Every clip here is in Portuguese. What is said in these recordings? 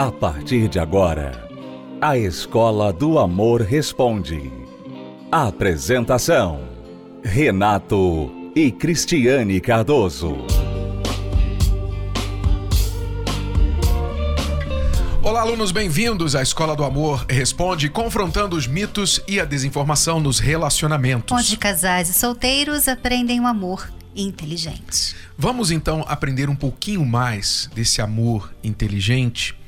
A partir de agora, a Escola do Amor Responde. Apresentação: Renato e Cristiane Cardoso. Olá, alunos, bem-vindos à Escola do Amor Responde, confrontando os mitos e a desinformação nos relacionamentos. Onde casais e solteiros aprendem o amor inteligente. Vamos então aprender um pouquinho mais desse amor inteligente,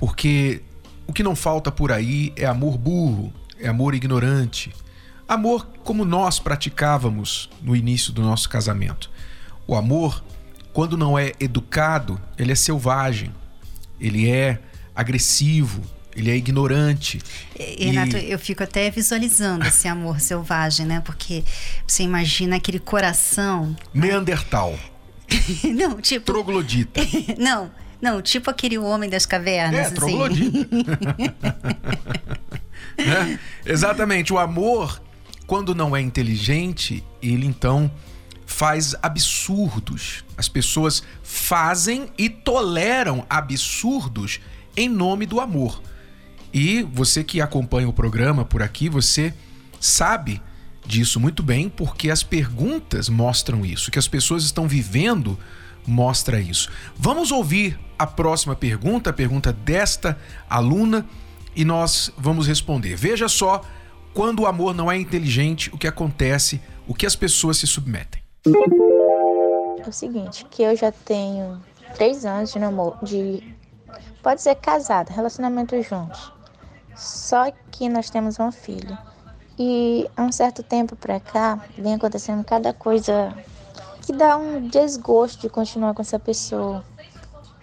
porque o que não falta por aí é amor burro, é amor ignorante, amor como nós praticávamos no início do nosso casamento. O amor, quando não é educado, ele é selvagem, ele é agressivo, ele é ignorante. Renato, e... eu fico até visualizando esse amor selvagem, né? Porque você imagina aquele coração. Neandertal. não, tipo. Troglodita. não, não, tipo aquele homem das cavernas. É, assim. troglodita. né? Exatamente. O amor, quando não é inteligente, ele então faz absurdos. As pessoas fazem e toleram absurdos em nome do amor. E você que acompanha o programa por aqui, você sabe disso muito bem, porque as perguntas mostram isso, que as pessoas estão vivendo mostra isso. Vamos ouvir a próxima pergunta, a pergunta desta aluna, e nós vamos responder. Veja só, quando o amor não é inteligente, o que acontece, o que as pessoas se submetem. É o seguinte, que eu já tenho três anos de namoro, de pode ser casado, relacionamento juntos. Só que nós temos uma filha. E há um certo tempo pra cá vem acontecendo cada coisa que dá um desgosto de continuar com essa pessoa.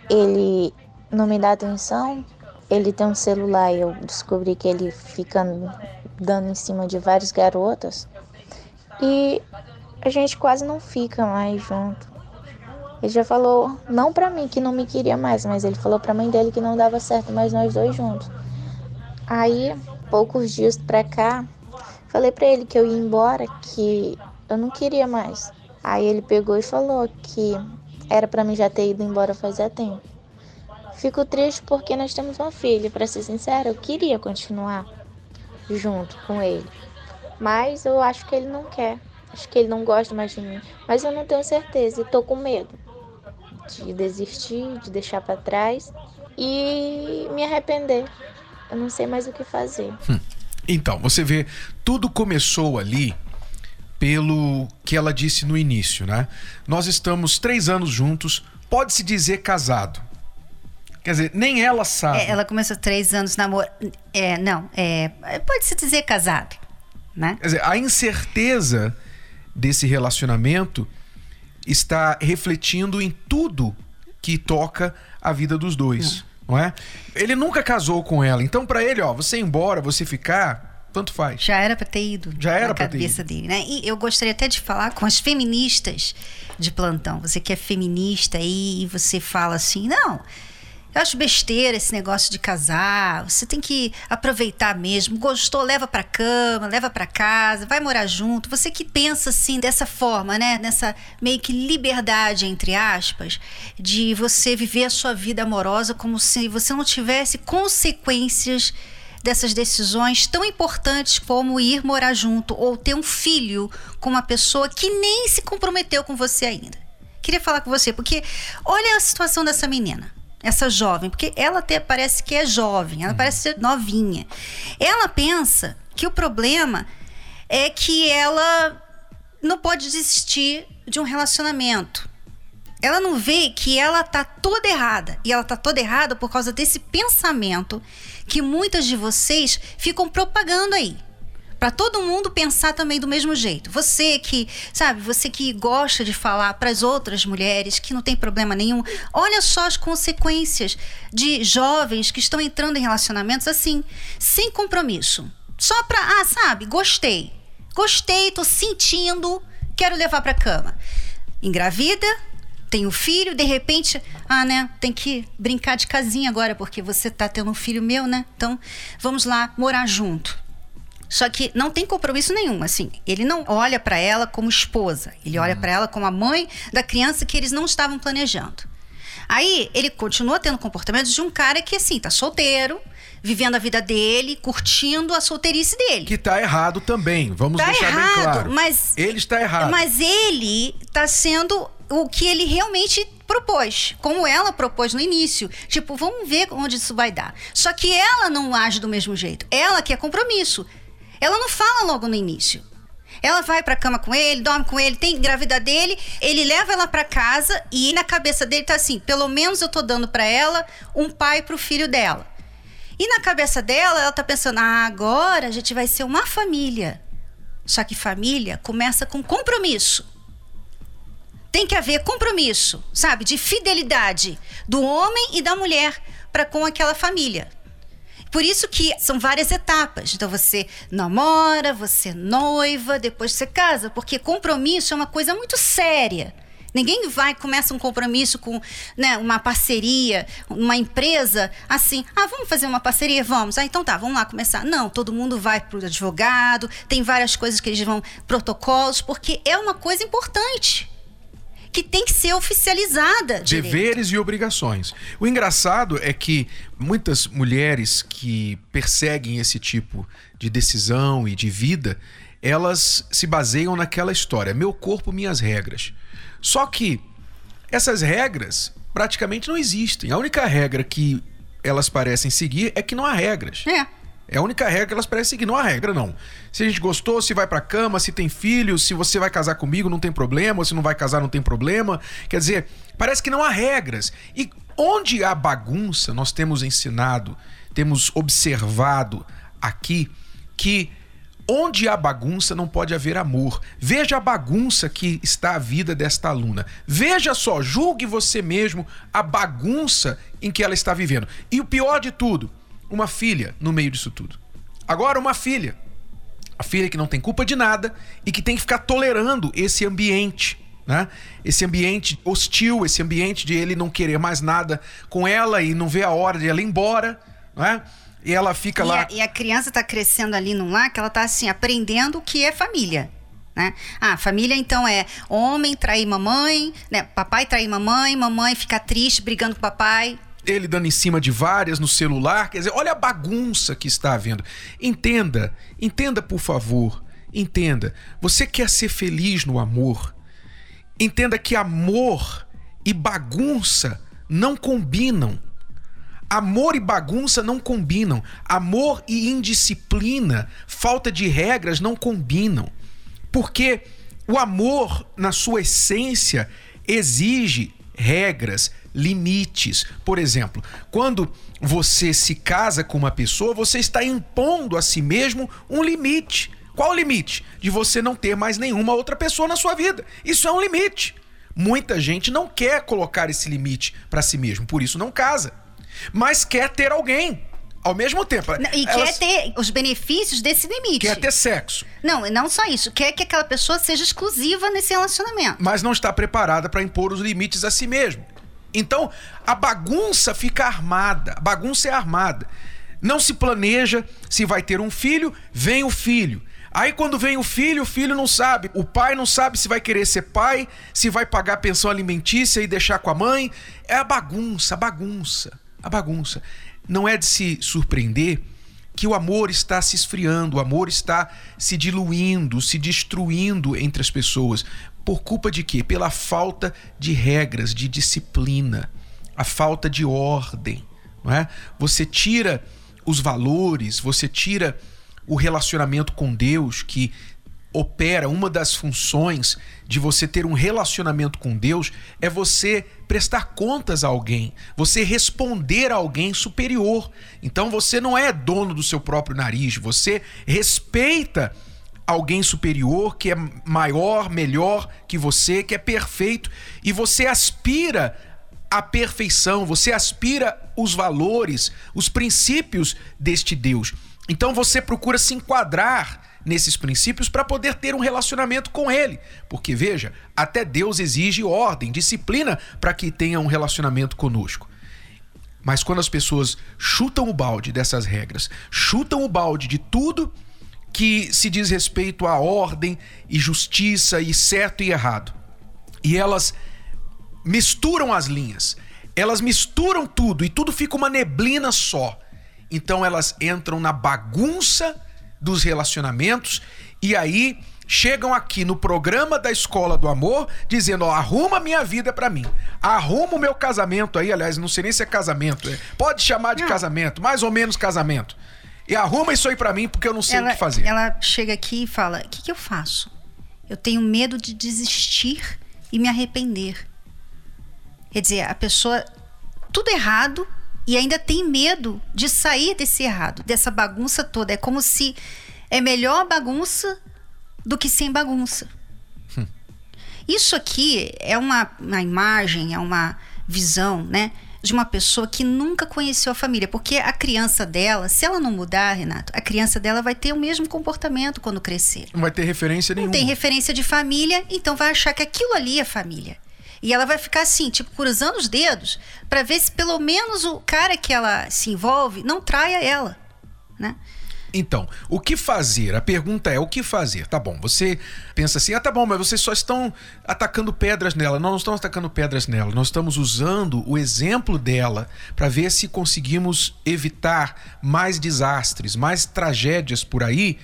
Ele não me dá atenção, ele tem um celular e eu descobri que ele fica dando em cima de várias garotas. E a gente quase não fica mais junto. Ele já falou, não pra mim que não me queria mais, mas ele falou pra mãe dele que não dava certo mais nós dois juntos. Aí, poucos dias pra cá, falei pra ele que eu ia embora, que eu não queria mais. Aí ele pegou e falou que era para mim já ter ido embora fazia tempo. Fico triste porque nós temos uma filha, para ser sincera, eu queria continuar junto com ele. Mas eu acho que ele não quer. Acho que ele não gosta mais de mim. Mas eu não tenho certeza e tô com medo de desistir, de deixar para trás e me arrepender. Eu não sei mais o que fazer. Hum. Então, você vê, tudo começou ali pelo que ela disse no início, né? Nós estamos três anos juntos, pode-se dizer casado. Quer dizer, nem ela sabe. É, ela começou três anos namoro. É, não, é, pode-se dizer casado, né? Quer dizer, a incerteza desse relacionamento está refletindo em tudo que toca a vida dos dois. Não não é? Ele nunca casou com ela, então para ele, ó, você ir embora, você ficar, tanto faz. Já era para ter ido. Já era para cabeça ter ido. dele, né? E eu gostaria até de falar com as feministas de plantão. Você que é feminista aí e você fala assim, não, eu acho besteira esse negócio de casar. Você tem que aproveitar mesmo. Gostou, leva para cama, leva para casa, vai morar junto. Você que pensa assim dessa forma, né? Nessa meio que liberdade entre aspas, de você viver a sua vida amorosa como se você não tivesse consequências dessas decisões tão importantes como ir morar junto ou ter um filho com uma pessoa que nem se comprometeu com você ainda. Queria falar com você porque olha a situação dessa menina essa jovem, porque ela até parece que é jovem, ela uhum. parece ser novinha. Ela pensa que o problema é que ela não pode desistir de um relacionamento. Ela não vê que ela tá toda errada. E ela tá toda errada por causa desse pensamento que muitas de vocês ficam propagando aí para todo mundo pensar também do mesmo jeito. Você que, sabe, você que gosta de falar para as outras mulheres que não tem problema nenhum, olha só as consequências de jovens que estão entrando em relacionamentos assim, sem compromisso. Só para, ah, sabe, gostei. Gostei, tô sentindo, quero levar para cama. Engravida, tem o um filho, de repente, ah, né, tem que brincar de casinha agora porque você tá tendo um filho meu, né? Então, vamos lá morar junto. Só que não tem compromisso nenhum, assim. Ele não olha para ela como esposa, ele olha uhum. para ela como a mãe da criança que eles não estavam planejando. Aí ele continua tendo comportamentos de um cara que, assim, tá solteiro, vivendo a vida dele, curtindo a solteirice dele. Que tá errado também. Vamos Tá deixar errado, bem claro. mas- ele está errado. Mas ele tá sendo o que ele realmente propôs, como ela propôs no início. Tipo, vamos ver onde isso vai dar. Só que ela não age do mesmo jeito. Ela quer compromisso. Ela não fala logo no início. Ela vai pra cama com ele, dorme com ele, tem grávida dele, ele leva ela pra casa e na cabeça dele tá assim: pelo menos eu tô dando pra ela um pai pro filho dela. E na cabeça dela, ela tá pensando: ah, agora a gente vai ser uma família. Só que família começa com compromisso. Tem que haver compromisso, sabe? De fidelidade do homem e da mulher para com aquela família. Por isso que são várias etapas. Então você namora, você noiva, depois você casa, porque compromisso é uma coisa muito séria. Ninguém vai começa um compromisso com né, uma parceria, uma empresa assim. Ah, vamos fazer uma parceria, vamos. Ah, então tá, vamos lá começar. Não, todo mundo vai para o advogado. Tem várias coisas que eles vão protocolos, porque é uma coisa importante que tem que ser oficializada. direito. Deveres e obrigações. O engraçado é que muitas mulheres que perseguem esse tipo de decisão e de vida, elas se baseiam naquela história: meu corpo, minhas regras. Só que essas regras praticamente não existem. A única regra que elas parecem seguir é que não há regras. É. É a única regra que elas parecem seguir. Não há regra, não. Se a gente gostou, se vai pra cama, se tem filho, se você vai casar comigo, não tem problema, se não vai casar, não tem problema. Quer dizer, parece que não há regras. E onde há bagunça, nós temos ensinado, temos observado aqui que onde há bagunça não pode haver amor. Veja a bagunça que está a vida desta aluna. Veja só, julgue você mesmo a bagunça em que ela está vivendo. E o pior de tudo, uma filha no meio disso tudo. Agora, uma filha. A filha que não tem culpa de nada e que tem que ficar tolerando esse ambiente. Né? Esse ambiente hostil, esse ambiente de ele não querer mais nada com ela e não ver a hora de ela ir embora. Né? E ela fica E lá. a, e a criança tá crescendo ali num lar que ela tá assim, aprendendo o que é família. Né? Ah, família então é homem trair mamãe, né? Papai trair mamãe, mamãe ficar triste brigando com o papai. Ele dando em cima de várias no celular. Quer dizer, olha a bagunça que está havendo. Entenda, entenda por favor, entenda. Você quer ser feliz no amor? Entenda que amor e bagunça não combinam. Amor e bagunça não combinam. Amor e indisciplina, falta de regras não combinam. Porque o amor, na sua essência, exige regras, limites. Por exemplo, quando você se casa com uma pessoa, você está impondo a si mesmo um limite. Qual o limite? De você não ter mais nenhuma outra pessoa na sua vida. Isso é um limite. Muita gente não quer colocar esse limite para si mesmo, por isso não casa. Mas quer ter alguém ao mesmo tempo. E Elas- quer ter os benefícios desse limite. quer ter sexo, Não, e não só isso. Quer que aquela pessoa seja exclusiva nesse relacionamento. mas não está preparada para impor os limites a si mesmo. Então, a bagunça fica armada. A bagunça é armada. Não se planeja se vai ter um filho, vem o filho. Aí quando vem o filho, o filho não sabe. O pai não sabe se vai querer ser pai, se vai pagar pensão alimentícia e deixar com a mãe. É a bagunça, a bagunça, a bagunça. Não é de se surpreender que o amor está se esfriando, o amor está se diluindo, se destruindo entre as pessoas. Por culpa de quê? Pela falta de regras, de disciplina, a falta de ordem. Não é? Você tira os valores, você tira o relacionamento com Deus que opera, uma das funções de você ter um relacionamento com Deus é você prestar contas a alguém, você responder a alguém superior. Então você não é dono do seu próprio nariz, você respeita alguém superior que é maior, melhor que você, que é perfeito e você aspira à perfeição, você aspira os valores, os princípios deste Deus. Então você procura se enquadrar nesses princípios para poder ter um relacionamento com ele. Porque veja, até Deus exige ordem, disciplina para que tenha um relacionamento conosco. Mas quando as pessoas chutam o balde dessas regras, chutam o balde de tudo que se diz respeito à ordem e justiça e certo e errado, e elas misturam as linhas, elas misturam tudo e tudo fica uma neblina só. Então elas entram na bagunça dos relacionamentos e aí chegam aqui no programa da Escola do Amor dizendo: ó, arruma minha vida para mim. Arruma o meu casamento aí, aliás, não sei nem se é casamento. É, pode chamar de não. casamento, mais ou menos casamento. E arruma isso aí para mim porque eu não sei ela, o que fazer. Ela chega aqui e fala: o que, que eu faço? Eu tenho medo de desistir e me arrepender. Quer dizer, a pessoa tudo errado e ainda tem medo de sair desse errado, dessa bagunça toda. É como se é melhor bagunça do que sem bagunça. Hum. Isso aqui é uma, uma imagem, é uma visão, né? De uma pessoa que nunca conheceu a família, porque a criança dela, se ela não mudar, Renato, a criança dela vai ter o mesmo comportamento quando crescer. Não vai ter referência nenhuma. Não tem referência de família, então vai achar que aquilo ali é família. E ela vai ficar assim, tipo, cruzando os dedos para ver se pelo menos o cara que ela se envolve não traia ela, né? Então, o que fazer? A pergunta é: o que fazer? Tá bom, você pensa assim, ah, tá bom, mas vocês só estão atacando pedras nela. Nós não estamos atacando pedras nela, nós estamos usando o exemplo dela para ver se conseguimos evitar mais desastres, mais tragédias por aí,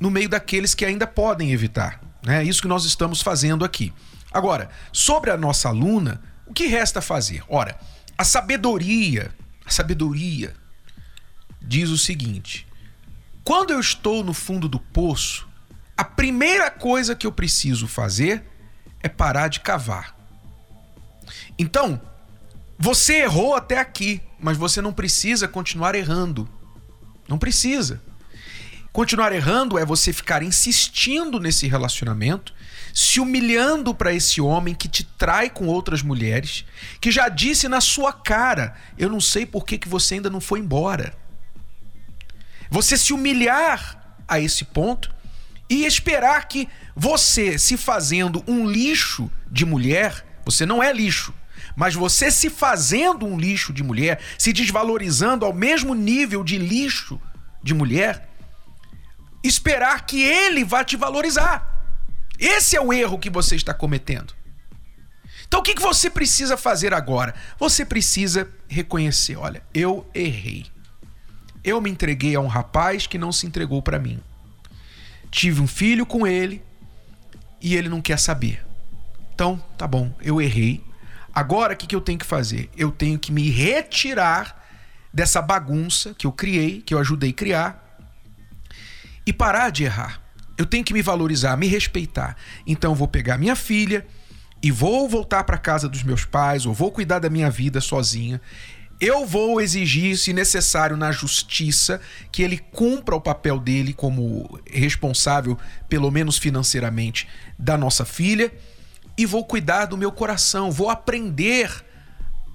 no meio daqueles que ainda podem evitar. Né? É isso que nós estamos fazendo aqui. Agora, sobre a nossa aluna, o que resta fazer? Ora, a sabedoria, a sabedoria diz o seguinte: quando eu estou no fundo do poço, a primeira coisa que eu preciso fazer é parar de cavar. Então, você errou até aqui, mas você não precisa continuar errando. Não precisa. Continuar errando é você ficar insistindo nesse relacionamento, se humilhando para esse homem que te trai com outras mulheres, que já disse na sua cara: Eu não sei por que, que você ainda não foi embora. Você se humilhar a esse ponto e esperar que você, se fazendo um lixo de mulher, você não é lixo, mas você se fazendo um lixo de mulher, se desvalorizando ao mesmo nível de lixo de mulher, esperar que ele vá te valorizar. Esse é o erro que você está cometendo. Então o que você precisa fazer agora? Você precisa reconhecer: olha, eu errei. Eu me entreguei a um rapaz que não se entregou para mim. Tive um filho com ele e ele não quer saber. Então, tá bom, eu errei. Agora o que, que eu tenho que fazer? Eu tenho que me retirar dessa bagunça que eu criei, que eu ajudei a criar, e parar de errar. Eu tenho que me valorizar, me respeitar. Então eu vou pegar minha filha e vou voltar para casa dos meus pais, ou vou cuidar da minha vida sozinha. Eu vou exigir, se necessário, na justiça, que ele cumpra o papel dele como responsável, pelo menos financeiramente, da nossa filha. E vou cuidar do meu coração, vou aprender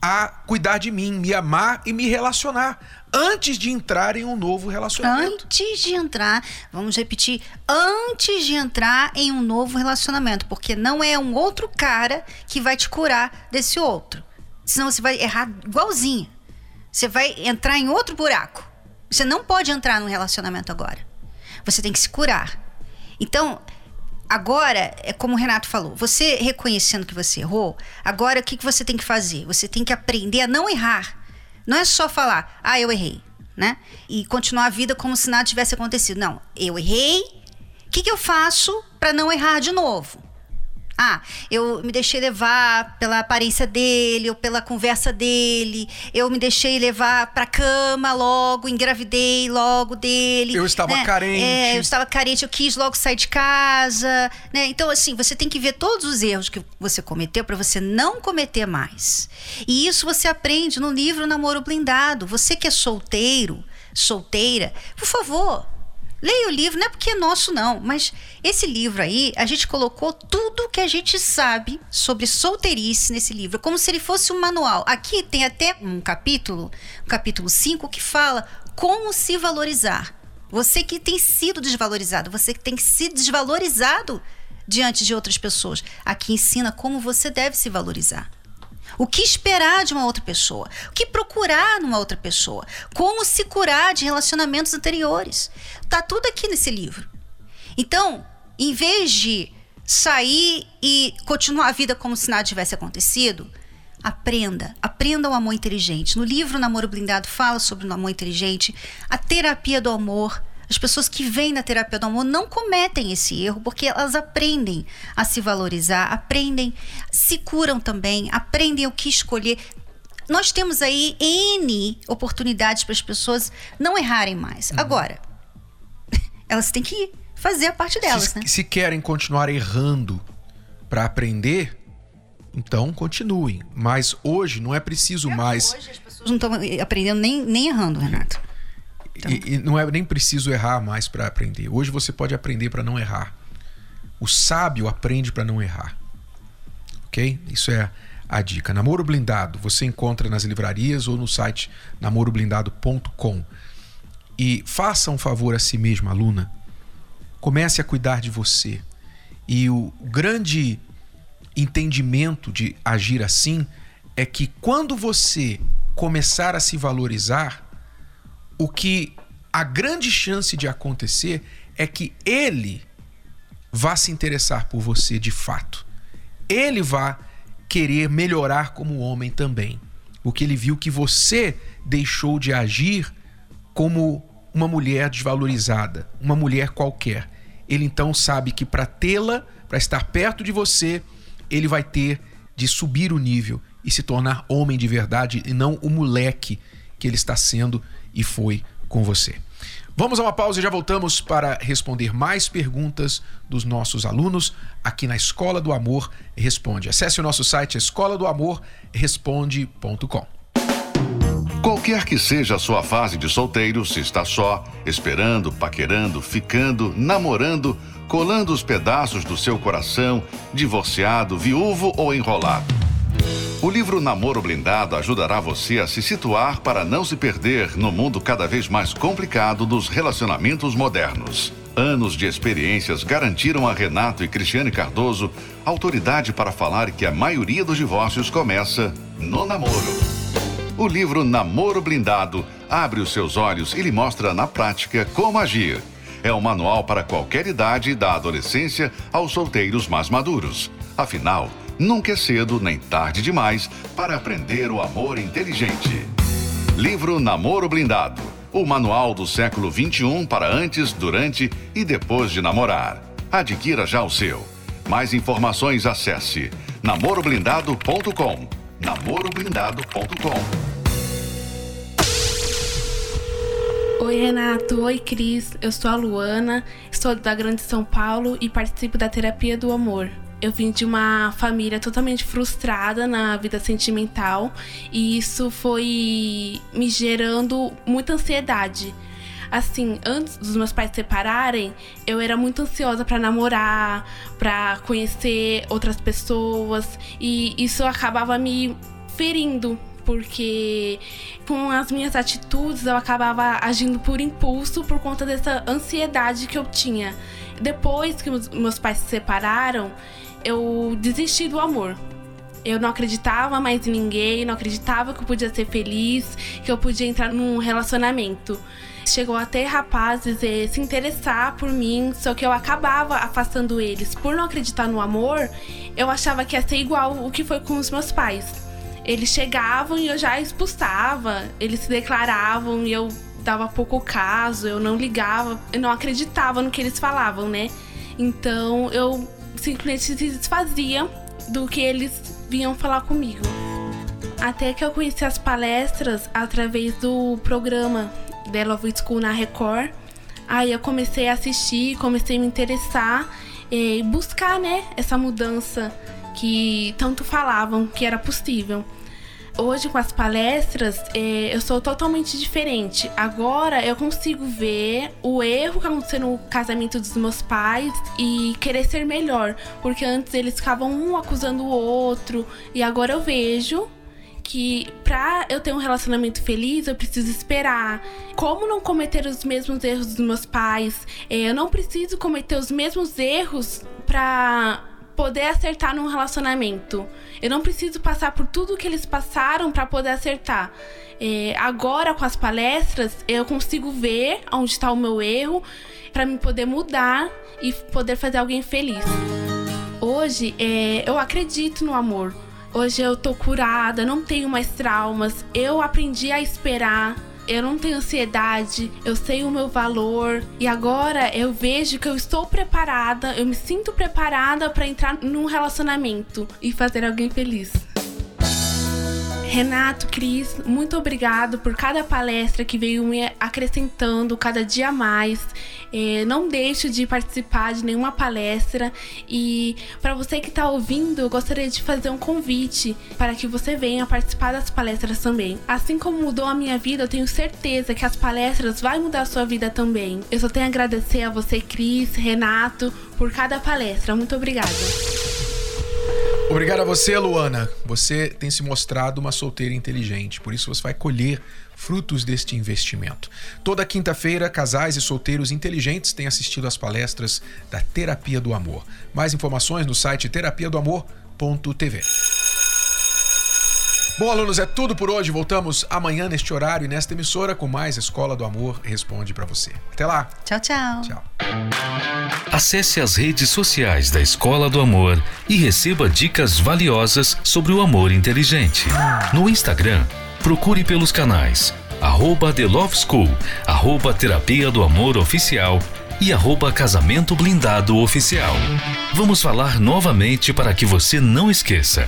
a cuidar de mim, me amar e me relacionar antes de entrar em um novo relacionamento. Antes de entrar, vamos repetir, antes de entrar em um novo relacionamento, porque não é um outro cara que vai te curar desse outro. Senão você vai errar igualzinho. Você vai entrar em outro buraco. Você não pode entrar num relacionamento agora. Você tem que se curar. Então, agora, é como o Renato falou, você reconhecendo que você errou, agora o que, que você tem que fazer? Você tem que aprender a não errar. Não é só falar, ah, eu errei, né? E continuar a vida como se nada tivesse acontecido. Não, eu errei. O que, que eu faço para não errar de novo? Ah, eu me deixei levar pela aparência dele ou pela conversa dele. Eu me deixei levar pra cama logo, engravidei logo dele. Eu estava né? carente. É, eu estava carente, eu quis logo sair de casa, né? Então, assim, você tem que ver todos os erros que você cometeu para você não cometer mais. E isso você aprende no livro Namoro Blindado. Você que é solteiro, solteira, por favor, Leia o livro, não é porque é nosso, não, mas esse livro aí, a gente colocou tudo que a gente sabe sobre solteirice nesse livro, como se ele fosse um manual. Aqui tem até um capítulo, capítulo 5, que fala como se valorizar. Você que tem sido desvalorizado, você que tem se desvalorizado diante de outras pessoas. Aqui ensina como você deve se valorizar. O que esperar de uma outra pessoa? O que procurar numa outra pessoa? Como se curar de relacionamentos anteriores? Tá tudo aqui nesse livro. Então, em vez de sair e continuar a vida como se nada tivesse acontecido, Aprenda, aprenda o amor inteligente. No livro Namoro Blindado fala sobre o amor inteligente, a terapia do amor. As pessoas que vêm na terapia do amor não cometem esse erro porque elas aprendem a se valorizar, aprendem, se curam também, aprendem o que escolher. Nós temos aí N oportunidades para as pessoas não errarem mais. Uhum. Agora, elas têm que fazer a parte delas, se, né? Se querem continuar errando para aprender, então continuem. Mas hoje não é preciso é mais. Hoje as pessoas não estão aprendendo nem, nem errando, Renato. Então. E, e, não é nem preciso errar mais para aprender. Hoje você pode aprender para não errar. O sábio aprende para não errar. Ok? Isso é a dica. Namoro Blindado você encontra nas livrarias ou no site namoroblindado.com. E faça um favor a si mesma, aluna. Comece a cuidar de você. E o grande entendimento de agir assim é que quando você começar a se valorizar, o que a grande chance de acontecer é que ele vá se interessar por você de fato. Ele vai querer melhorar como homem também. Porque ele viu que você deixou de agir como uma mulher desvalorizada, uma mulher qualquer. Ele então sabe que para tê-la, para estar perto de você, ele vai ter de subir o nível e se tornar homem de verdade e não o moleque que ele está sendo e foi com você. Vamos a uma pausa e já voltamos para responder mais perguntas dos nossos alunos aqui na Escola do Amor Responde. Acesse o nosso site escola do amor responde.com. Qualquer que seja a sua fase de solteiro, se está só, esperando, paquerando, ficando, namorando, colando os pedaços do seu coração, divorciado, viúvo ou enrolado. O livro Namoro Blindado ajudará você a se situar para não se perder no mundo cada vez mais complicado dos relacionamentos modernos. Anos de experiências garantiram a Renato e Cristiane Cardoso autoridade para falar que a maioria dos divórcios começa no namoro. O livro Namoro Blindado abre os seus olhos e lhe mostra na prática como agir. É um manual para qualquer idade, da adolescência aos solteiros mais maduros. Afinal, Nunca é cedo nem tarde demais para aprender o amor inteligente. Livro Namoro Blindado. O manual do século 21 para antes, durante e depois de namorar. Adquira já o seu. Mais informações acesse namoroblindado.com. namoroblindado.com. Oi, Renato. Oi, Cris. Eu sou a Luana, sou da Grande São Paulo e participo da Terapia do Amor eu vim de uma família totalmente frustrada na vida sentimental e isso foi me gerando muita ansiedade. Assim, antes dos meus pais se separarem, eu era muito ansiosa para namorar, para conhecer outras pessoas e isso acabava me ferindo porque com as minhas atitudes eu acabava agindo por impulso por conta dessa ansiedade que eu tinha. Depois que meus pais se separaram, eu desisti do amor. Eu não acreditava mais em ninguém, não acreditava que eu podia ser feliz, que eu podia entrar num relacionamento. Chegou até rapazes eh, se interessar por mim, só que eu acabava afastando eles. Por não acreditar no amor, eu achava que ia ser igual o que foi com os meus pais. Eles chegavam e eu já expulsava, eles se declaravam e eu dava pouco caso, eu não ligava, eu não acreditava no que eles falavam, né? Então eu simplesmente se desfazia do que eles vinham falar comigo. Até que eu conheci as palestras através do programa The Love School na Record. Aí eu comecei a assistir, comecei a me interessar e buscar, né, essa mudança que tanto falavam que era possível. Hoje, com as palestras, é, eu sou totalmente diferente. Agora eu consigo ver o erro que aconteceu no casamento dos meus pais e querer ser melhor. Porque antes eles ficavam um acusando o outro. E agora eu vejo que pra eu ter um relacionamento feliz, eu preciso esperar. Como não cometer os mesmos erros dos meus pais? É, eu não preciso cometer os mesmos erros pra poder acertar num relacionamento. Eu não preciso passar por tudo que eles passaram para poder acertar. É, agora, com as palestras, eu consigo ver onde está o meu erro para me poder mudar e poder fazer alguém feliz. Hoje, é, eu acredito no amor. Hoje eu tô curada, não tenho mais traumas. Eu aprendi a esperar. Eu não tenho ansiedade, eu sei o meu valor e agora eu vejo que eu estou preparada, eu me sinto preparada para entrar num relacionamento e fazer alguém feliz. Renato, Cris, muito obrigado por cada palestra que veio me acrescentando cada dia mais. É, não deixe de participar de nenhuma palestra. E para você que está ouvindo, eu gostaria de fazer um convite para que você venha participar das palestras também. Assim como mudou a minha vida, eu tenho certeza que as palestras vão mudar a sua vida também. Eu só tenho a agradecer a você, Cris, Renato, por cada palestra. Muito obrigada. Obrigado a você, Luana. Você tem se mostrado uma solteira inteligente, por isso você vai colher frutos deste investimento. Toda quinta-feira, casais e solteiros inteligentes têm assistido às palestras da Terapia do Amor. Mais informações no site terapia do amor.tv. Bom, alunos, é tudo por hoje. Voltamos amanhã neste horário e nesta emissora com mais Escola do Amor Responde para você. Até lá. Tchau, tchau. Tchau. Acesse as redes sociais da Escola do Amor e receba dicas valiosas sobre o amor inteligente. No Instagram, procure pelos canais arroba The Love School, arroba Terapia do Amor Oficial e arroba Casamento Blindado Oficial. Vamos falar novamente para que você não esqueça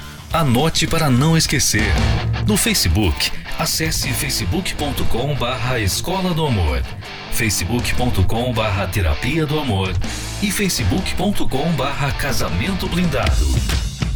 Anote para não esquecer. No Facebook, acesse facebook.com barra Escola do Amor facebook.com barra terapia do amor e facebook.com barra casamento blindado.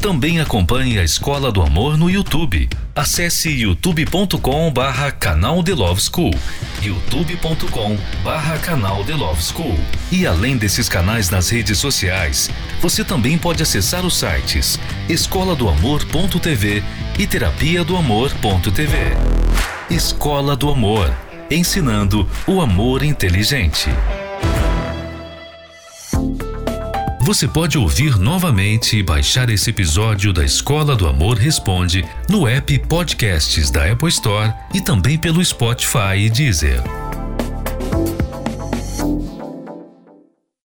Também acompanhe a Escola do Amor no YouTube. Acesse youtube.com barra canal The Love School, youtube.com barra canal The Love School. E além desses canais nas redes sociais, você também pode acessar os sites escola do amor.tv e terapia do amor.tv. Escola do Amor ensinando o amor inteligente. Você pode ouvir novamente e baixar esse episódio da Escola do Amor Responde no app Podcasts da Apple Store e também pelo Spotify e Deezer.